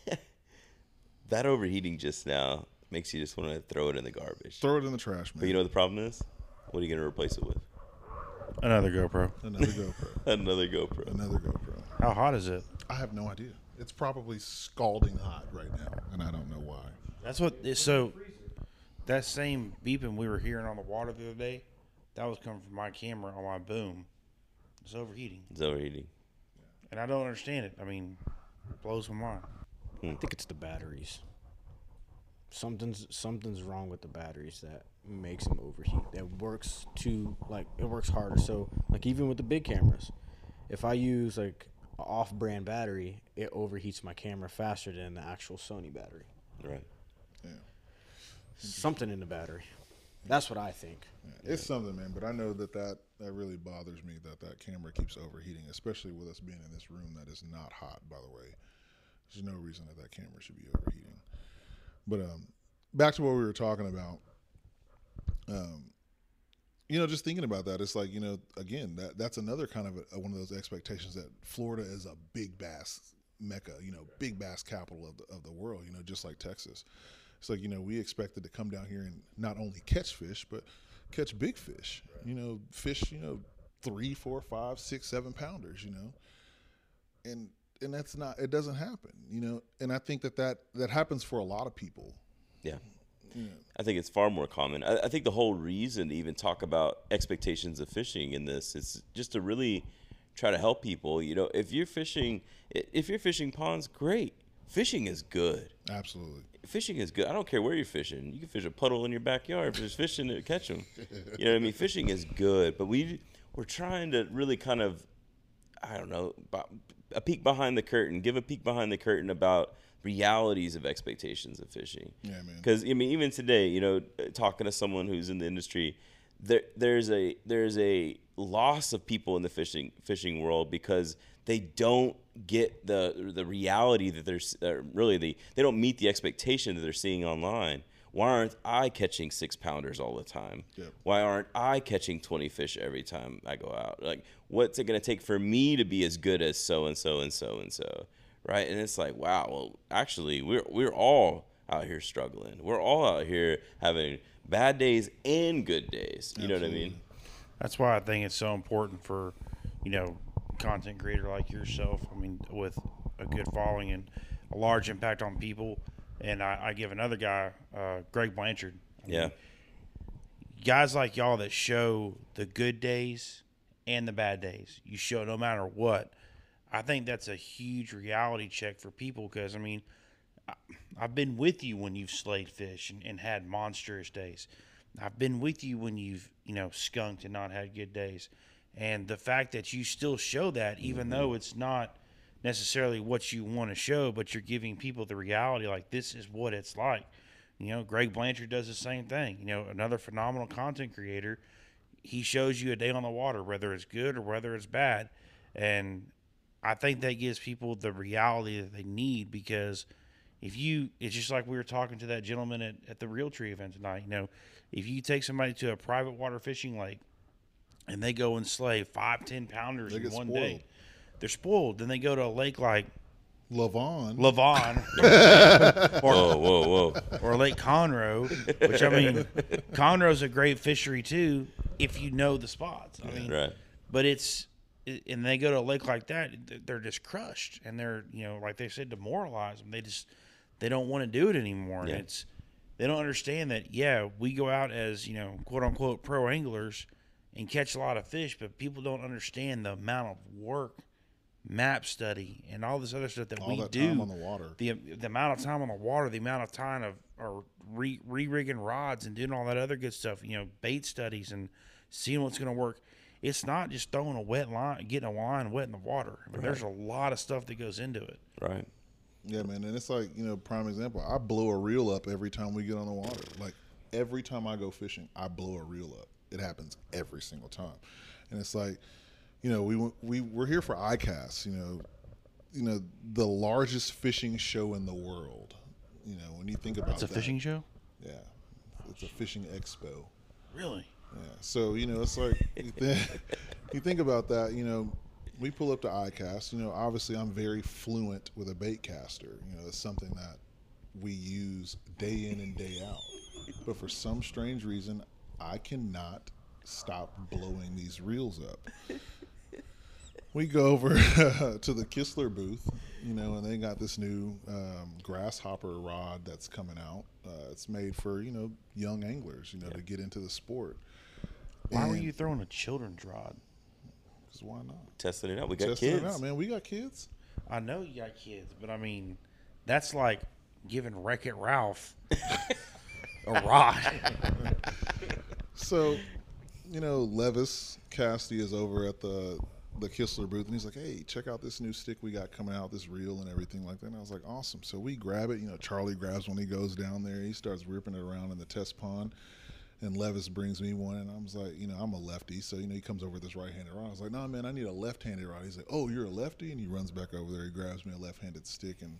that overheating just now makes you just want to throw it in the garbage. Throw it in the trash, man. But you know what the problem is? What are you gonna replace it with? Another GoPro. another GoPro. Another GoPro. Another GoPro. How hot is it? I have no idea. It's probably scalding hot right now, and I don't know why. That's what. So that same beeping we were hearing on the water the other day, that was coming from my camera on my boom. It's overheating, It's overheating. and I don't understand it. I mean, it blows my mind. Hmm. I think it's the batteries. Something's something's wrong with the batteries that makes them overheat. That works to like it works harder. So like even with the big cameras, if I use like a off-brand battery, it overheats my camera faster than the actual Sony battery. Right. Yeah. Something in the battery. That's what I think. It's something, man. But I know that, that that really bothers me that that camera keeps overheating, especially with us being in this room that is not hot. By the way, there's no reason that that camera should be overheating. But um, back to what we were talking about. Um, you know, just thinking about that, it's like you know, again, that that's another kind of a, one of those expectations that Florida is a big bass mecca, you know, big bass capital of the of the world. You know, just like Texas. It's like you know, we expected to come down here and not only catch fish, but catch big fish. You know, fish. You know, three, four, five, six, seven pounders. You know, and and that's not. It doesn't happen. You know, and I think that that that happens for a lot of people. Yeah. I think it's far more common. I, I think the whole reason to even talk about expectations of fishing in this is just to really try to help people. You know, if you're fishing, if you're fishing ponds, great. Fishing is good. Absolutely. Fishing is good. I don't care where you're fishing. You can fish a puddle in your backyard. If there's fish in it, catch them. You know what I mean? Fishing is good, but we we're trying to really kind of, I don't know, a peek behind the curtain. Give a peek behind the curtain about realities of expectations of fishing. Yeah, man. Because I mean, even today, you know, talking to someone who's in the industry, there there's a there's a loss of people in the fishing fishing world because they don't get the the reality that there's uh, really the they don't meet the expectation that they're seeing online. Why aren't I catching six pounders all the time? Yep. Why aren't I catching 20 fish every time I go out? Like, what's it going to take for me to be as good as so and so and so and so? Right. And it's like, wow, well, actually, we're, we're all out here struggling. We're all out here having bad days and good days. You know what I mean? That's why I think it's so important for, you know, content creator like yourself. I mean, with a good following and a large impact on people. And I, I give another guy, uh, Greg Blanchard. I mean, Yeah. guys like y'all that show the good days and the bad days. You show no matter what. I think that's a huge reality check for people because I mean, I, I've been with you when you've slayed fish and, and had monstrous days. I've been with you when you've you know skunked and not had good days, and the fact that you still show that, even though it's not necessarily what you want to show, but you're giving people the reality like this is what it's like. You know, Greg Blanchard does the same thing. You know, another phenomenal content creator. He shows you a day on the water, whether it's good or whether it's bad. And I think that gives people the reality that they need because if you, it's just like we were talking to that gentleman at, at the Realtree event tonight. You know, if you take somebody to a private water fishing lake and they go and slay five, ten pounders in one spoiled. day, they're spoiled. Then they go to a lake like Lavon. Lavon Whoa, whoa, whoa. or Lake Conroe, which I mean, Conroe's a great fishery too if you know the spots. I mean, Right. but it's and they go to a lake like that, they're just crushed and they're you know like they said demoralized. They just they don't want to do it anymore. Yeah. And it's they don't understand that yeah we go out as you know quote unquote pro anglers and catch a lot of fish, but people don't understand the amount of work, map study, and all this other stuff that All we that do time on the water. the the amount of time on the water, the amount of time of or re rigging rods and doing all that other good stuff, you know, bait studies and seeing what's going to work. It's not just throwing a wet line, getting a line wet in the water. I mean, There's a lot of stuff that goes into it. Right. Yeah, man, and it's like you know, prime example. I blow a reel up every time we get on the water. Like every time I go fishing, I blow a reel up. it happens every single time, and it's like, you know, we went- we we're here for ICAST, you know, you know, the largest fishing show in the world. You know, when you think about It's a that, fishing show. yeah, it's a fishing expo. Really? Yeah. So you know, it's like you, th- you think about that. You know, we pull up to ICAST. You know, obviously I'm very fluent with a bait caster. You know, it's something that we use day in and day out. But for some strange reason, I cannot stop blowing these reels up. We go over to the Kistler booth, you know, and they got this new um, grasshopper rod that's coming out. Uh, it's made for you know young anglers, you know, to get into the sport. Why were you throwing a children's rod? 'cause why not? Testing it out. We got Testing kids. it out, man. We got kids. I know you got kids, but I mean, that's like giving Wreck It Ralph a rod. So, you know, Levis Casty is over at the the Kistler booth, and he's like, "Hey, check out this new stick we got coming out, this reel and everything like that." And I was like, "Awesome!" So we grab it. You know, Charlie grabs when he goes down there. He starts ripping it around in the test pond, and Levis brings me one, and I was like, "You know, I'm a lefty, so you know, he comes over with this right-handed rod." I was like, "No, man, I need a left-handed rod." He's like, "Oh, you're a lefty," and he runs back over there. He grabs me a left-handed stick and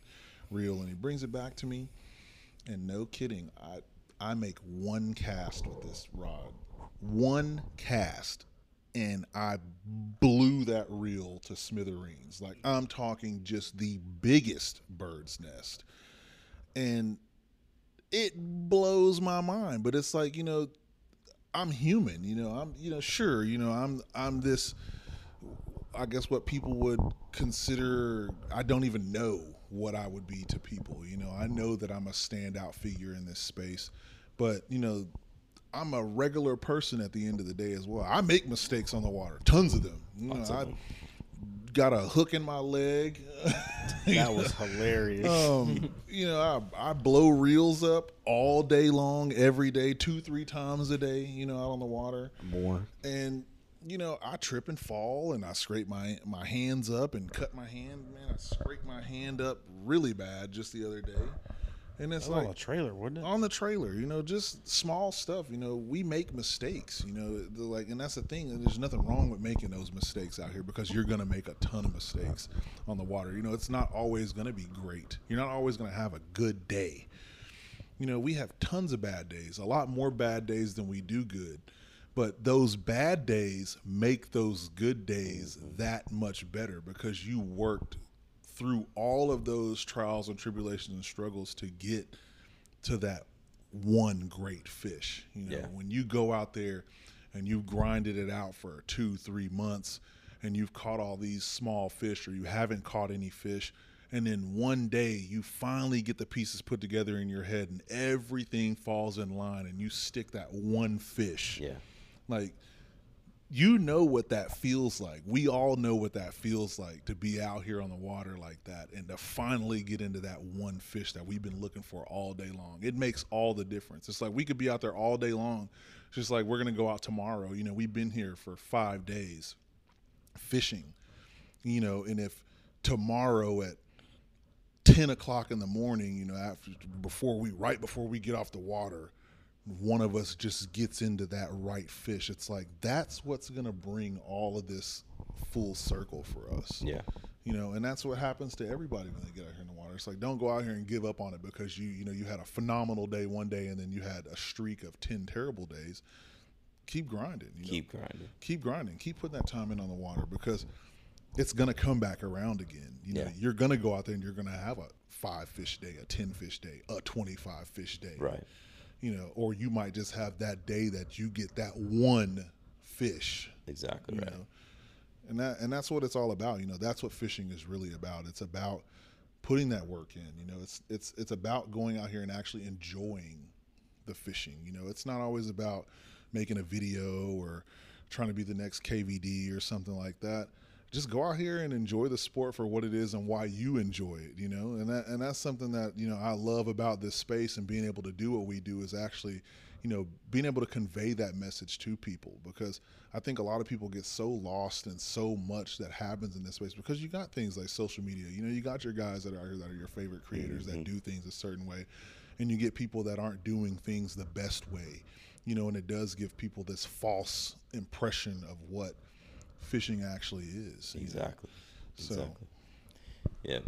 reel, and he brings it back to me. And no kidding, I I make one cast with this rod, one cast, and I blew that reel to smithereens. Like I'm talking just the biggest bird's nest, and it blows my mind. But it's like you know, I'm human. You know, I'm you know sure you know I'm I'm this. I guess what people would consider I don't even know what I would be to people. You know, I know that I'm a standout figure in this space, but you know, I'm a regular person at the end of the day as well. I make mistakes on the water, tons of them. You know, of I them. got a hook in my leg. That was hilarious. um, you know, I, I blow reels up all day long, every day, two, three times a day, you know, out on the water More. and you know I trip and fall and I scrape my my hands up and cut my hand. Man, I scraped my hand up really bad just the other day, and it's was on like a trailer, wasn't it? on the trailer. You know, just small stuff. You know, we make mistakes. You know, the, like, and that's the thing. There's nothing wrong with making those mistakes out here because you're gonna make a ton of mistakes on the water. You know, it's not always gonna be great. You're not always gonna have a good day you know, we have tons of bad days, a lot more bad days than we do good. But those bad days make those good days that much better because you worked through all of those trials and tribulations and struggles to get to that one great fish. You know, Yeah. when you go out there and you've grinded it out for two, three months and you've caught all these small fish or you haven't caught any fish, and then one day you finally get the pieces put together in your head and everything falls in line and you stick that one fish. Yeah. Like, you know what that feels like. We all know what that feels like to be out here on the water like that and to finally get into that one fish that we've been looking for all day long. It makes all the difference. It's like we could be out there all day long. It's just like we're going to go out tomorrow. You know, we've been here for five days fishing, you know, and if tomorrow at 10 o'clock in the morning, you know, after before we right before we get off the water, one of us just gets into that right fish. It's like that's what's gonna bring all of this full circle for us. Yeah. You know, and that's what happens to everybody when they get out here in the water. It's like don't go out here and give up on it because you you know you had a phenomenal day one day and then you had a streak of ten terrible days. Keep grinding. You know? Keep grinding. keep grinding, keep putting that time in on the water because it's gonna come back around again. You know, Yeah. you're gonna go out there and you're gonna have a five fish day, a ten fish day, a twenty five fish day. Right. You know, or you might just have that day that you get that one fish. Exactly You right. know, and that and that's what it's all about. You know, that's what fishing is really about. It's about putting that work in. You know, it's it's it's about going out here and actually enjoying the fishing. You know, it's not always about making a video or trying to be the next KVD or something like that. Just go out here and enjoy the sport for what it is and why you enjoy it, you know? And that and that's something that, you know, I love about this space and being able to do what we do is actually, you know, being able to convey that message to people because I think a lot of people get so lost in so much that happens in this space because you got things like social media. You know, you got your guys that are that are your favorite creators that mm-hmm. do things a certain way and you get people that aren't doing things the best way you know, and it does give people this false impression of what fishing actually is. you know. Exactly. So, Exactly. Yeah.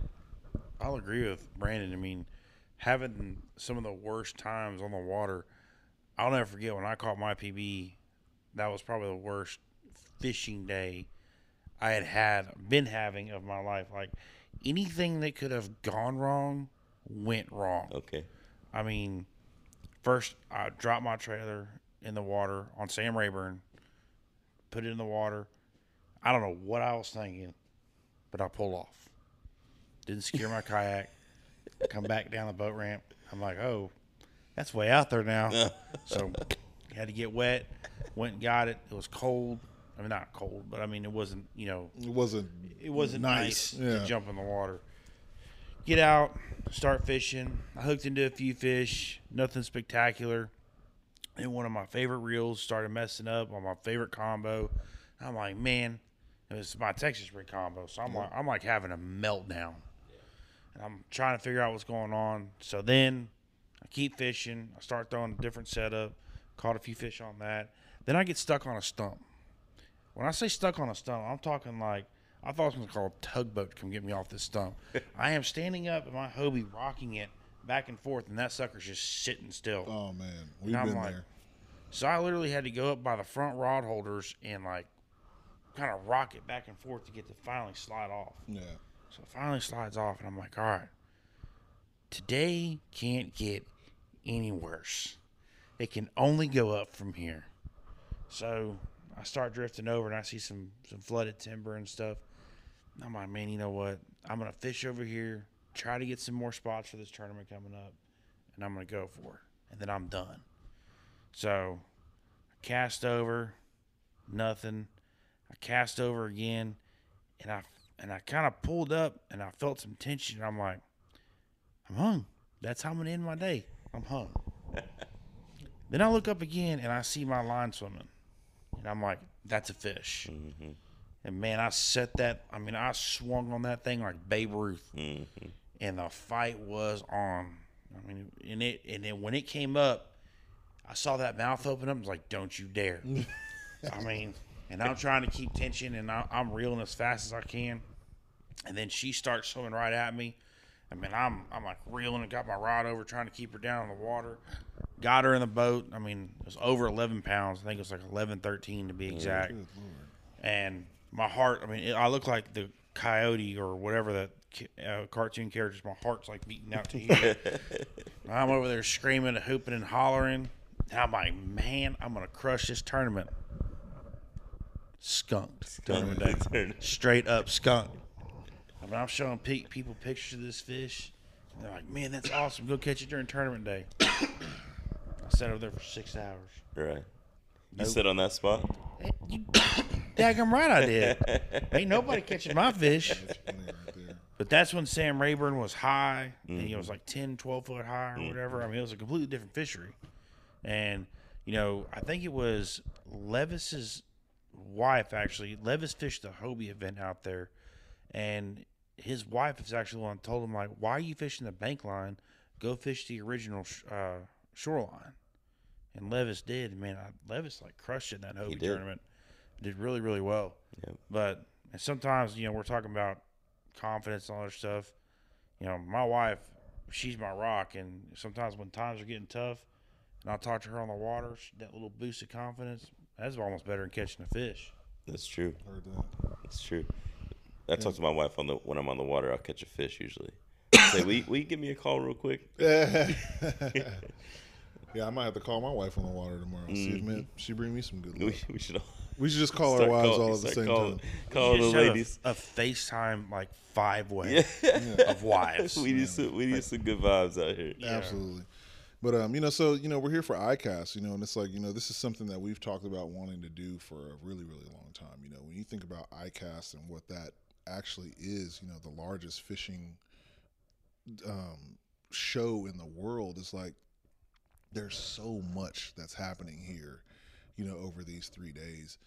I'll agree with Brandon. I mean, having some of the worst times on the water, I'll never forget when I caught my PB. That was probably the worst fishing day I had had been having of my life. Like anything that could have gone wrong went wrong. Okay. I mean, first I dropped my trailer in the water on Sam Rayburn, put it in the water. I don't know what I was thinking, but I pulled off. Didn't secure my kayak. Come back down the boat ramp. I'm like, oh, that's way out there now. so had to get wet. Went and got it. It was cold. I mean, not cold, but I mean, it wasn't. You know, it wasn't. it wasn't nice, Yeah. to jump in the water. Get out, start fishing. I hooked into a few fish, nothing spectacular. And one of my favorite reels started messing up on my favorite combo. I'm like, man, it was my Texas rig combo. So I'm like, I'm like having a meltdown. And I'm trying to figure out what's going on. So then I keep fishing. I start throwing a different setup. Caught a few fish on that. Then I get stuck on a stump. When I say stuck on a stump, I'm talking like I thought it was going to call a tugboat to come get me off this stump. I am standing up in my Hobie, rocking it back and forth, and that sucker's just sitting still. Oh man, we've been like- there. So I literally had to go up by the front rod holders and like kind of rock it back and forth to get to finally slide off. Yeah. So it finally slides off, and I'm like, all right, today can't get any worse. It can only go up from here. So I start drifting over, and I see some some flooded timber and stuff. I'm like, man, you know what? I'm gonna fish over here, try to get some more spots for this tournament coming up, and I'm gonna go for it. And then I'm done. So I cast over, nothing. I cast over again, and I and I kind of pulled up and I felt some tension. And I'm like, I'm hung. That's how I'm gonna end my day. I'm hung. then I look up again and I see my line swimming, and I'm like, that's a fish. Mm-hmm. And man, I set that. I mean, I swung on that thing like Babe Ruth, mm-hmm. and the fight was on. I mean, and it and then when it came up, I saw that mouth open up. I was like, "Don't you dare!" I mean, and I'm trying to keep tension, and I, I'm reeling as fast as I can. And then she starts swimming right at me. I mean, I'm I'm like reeling and got my rod over, trying to keep her down in the water. Got her in the boat. I mean, it was over 11 pounds. I think it was like 11, 13 to be exact. And my heart. I mean, it, I look like the coyote or whatever that ca- uh, cartoon characters. My heart's like beating out to here. I'm over there screaming and hooping and hollering. And I'm like, man, I'm gonna crush this tournament. Skunked tournament day. Straight up skunked. I mean, I'm showing pe- people pictures of this fish. And they're like, man, that's awesome. Go catch it during tournament day. I sat over there for six hours. Right. You sit on that spot. Hey, you, daggum right I did. Ain't nobody catching my fish. Funny right there. But that's when Sam Rayburn was high, and he mm-hmm. was like 10, 12 foot high or mm-hmm. whatever. I mean, it was a completely different fishery. And, you know, I think it was Levis's wife, actually. Levis fished the Hobie event out there, and his wife is actually the one told him, like, why are you fishing the bank line? Go fish the original sh- uh, shoreline. And Levis did. Man, I, Levis, like, crushed it in that Hobie did. tournament. Did really, really well. Yep. But and sometimes, you know, we're talking about confidence and all that stuff. You know, my wife, she's my rock, and sometimes when times are getting tough, and I'll talk to her on the water, that little boost of confidence, that's almost better than catching a fish. That's true. Heard that. That's true. I talk to my wife on the when I'm on the water. I'll catch a fish usually. Say, will you, will you give me a call real quick? yeah, I might have to call my wife on the water tomorrow. See if Mm-hmm. man, she bring me some good luck. We, we should all We should just call our start wives call- all at the start same calling, time. Call You the should have ladies. A, a FaceTime like five way of wives. we need some we need some good vibes out here. Absolutely. But um, you know, so you know, we're here for ICAST, you know, and it's like, you know, this is something that we've talked about wanting to do for a really, really long time. You know, when you think about ICAST and what that actually is, you know, the largest fishing um, show in the world is like there's so much that's happening here, you know, over these three days,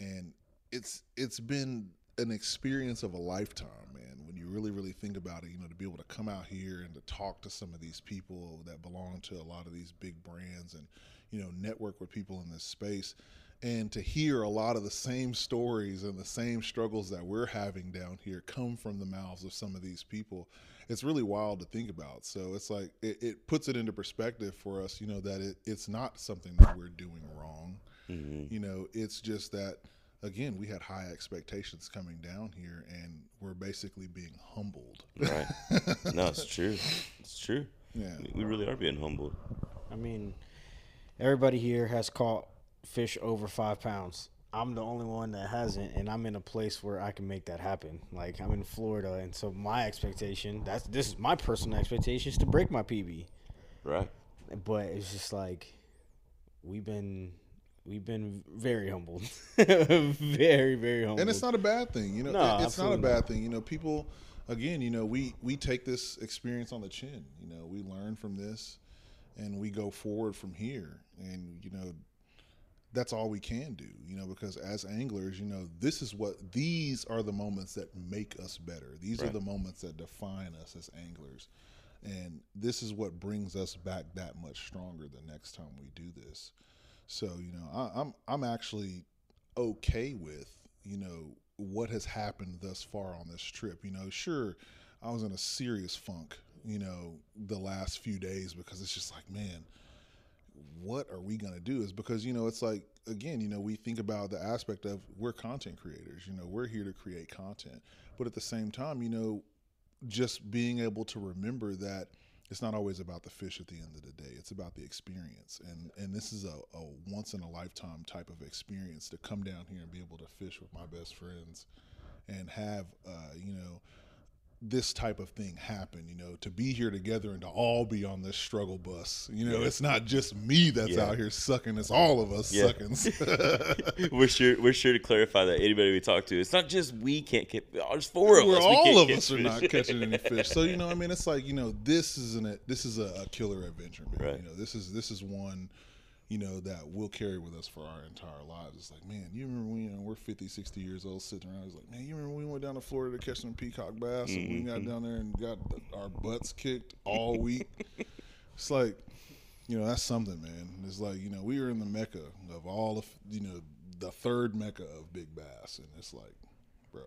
and it's it's been an experience of a lifetime, man. When you really, really think about it, you know, to be able to come out here and to talk to some of these people that belong to a lot of these big brands and, you know, network with people in this space and to hear a lot of the same stories and the same struggles that we're having down here come from the mouths of some of these people it's really wild to think about so it's like it, it puts it into perspective for us you know that it, it's not something that we're doing wrong mm-hmm. you know it's just that again we had high expectations coming down here and we're basically being humbled Right. no, it's true. It's true. Yeah. We- We really are being humbled. I mean, everybody here has caught fish over five pounds. I'm the only one that hasn't, and I'm in a place where I can make that happen. Like I'm in Florida, and so my expectation that's this is my personal expectation is to break my PB. Right. But it's just like we've been we've been very humbled, very very humbled. and it's not a bad thing you know No, it- it's not a bad not. thing you know people again you know we we take this experience on the chin you know we learn from this and we go forward from here. And you know that's all we can do you know because as anglers you know this is what these are the moments that make us better. These are the moments that define us as anglers. And this is what brings us back that much stronger the next time we do this so you know I, i'm i'm actually okay with you know what has happened thus far on this trip. You know sure i was in a serious funk you know the last few days because it's just like man what are we to do? Is because you know it's like again you know we think about the aspect of we're content creators you know we're here to create content. But at the same time you know just being able to remember that it's not always about the fish at the end of the day. It's about the experience. And and this is a, a once in a lifetime type of experience to come down here and be able to fish with my best friends and have uh, you know this type of thing happen you know to be here together and to all be on this struggle bus you know it's not just me that's Yeah. out here sucking it's all of us Yeah. sucking we're sure we're sure to clarify that anybody we talk to, it's not just we can't get. There's four of We're us. all of us are not catching any fish. So you know, I mean, it's like you know, this isn't a this is a, a killer adventure, man. Right. You know, this is this is one, you know, that we'll carry with us for our entire lives. It's like, man, you remember when you know, we're 50, 60 years old sitting around? It's like, man, you remember when we went down to Florida to catch some peacock bass and we got mm-hmm. down there and got our butts kicked all week. it's like, you know, that's something, man. It's like, you know, we were in the mecca of all of, you know, the third mecca of big bass, and it's like, bro,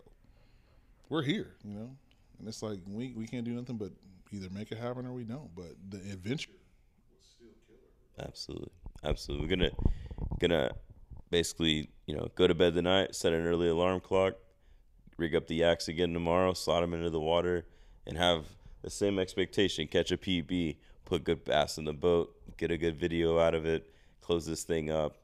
we're here, you know, and it's like we we can't do nothing but either make it happen or we don't. But the adventure, Absolutely, absolutely. We're gonna gonna basically, you know, go to bed tonight, set an early alarm clock, rig up the yaks again tomorrow, slot them into the water, and have the same expectation: catch a PB, put good bass in the boat, get a good video out of it, close this thing up.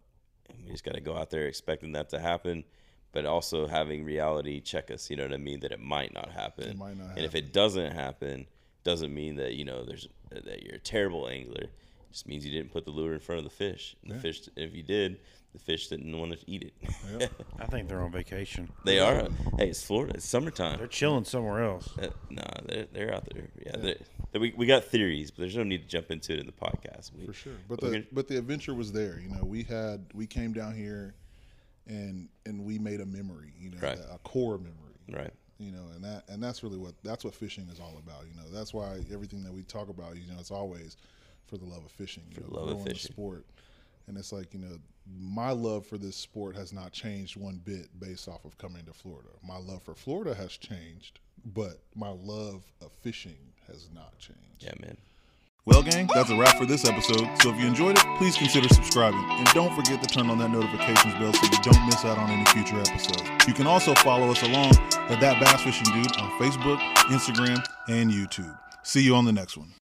And we just got to go out there expecting that to happen, but also having reality check us. You know what I mean? That it might not happen. It might not and if it doesn't happen, doesn't mean that you know there's that you're a terrible angler. It just means you didn't put the lure in front of the fish. And the fish, if you did, the fish didn't want to eat it. I think they're on vacation. they are. Hey, it's Florida. It's summertime. They're chilling somewhere else. Uh, nah, they're, they're out there. Yeah, they're- they- we, we got theories, but there's no need to jump into it in the podcast. We, for sure. But the gonna- but the adventure was there. You know, we had we came down here, and and we made a memory. You know, Right. a core memory. right. You know, and that and that's really what that's what fishing is all about. You know, that's why everything that we talk about, you know, it's always for the love of fishing. You know, the love of growing the fishing. sport. And it's like you know, my love for this sport has not changed one bit based off of coming to Florida. My love for Florida has changed, but my love of fishing has not changed. Yeah, man. Well, gang, that's a wrap for this episode. So if you enjoyed it, please consider subscribing. And don't forget to turn on that notifications bell so you don't miss out on any future episodes. You can also follow us along at That Bass Fishing Dude on Facebook, Instagram, and YouTube. See you on the next one.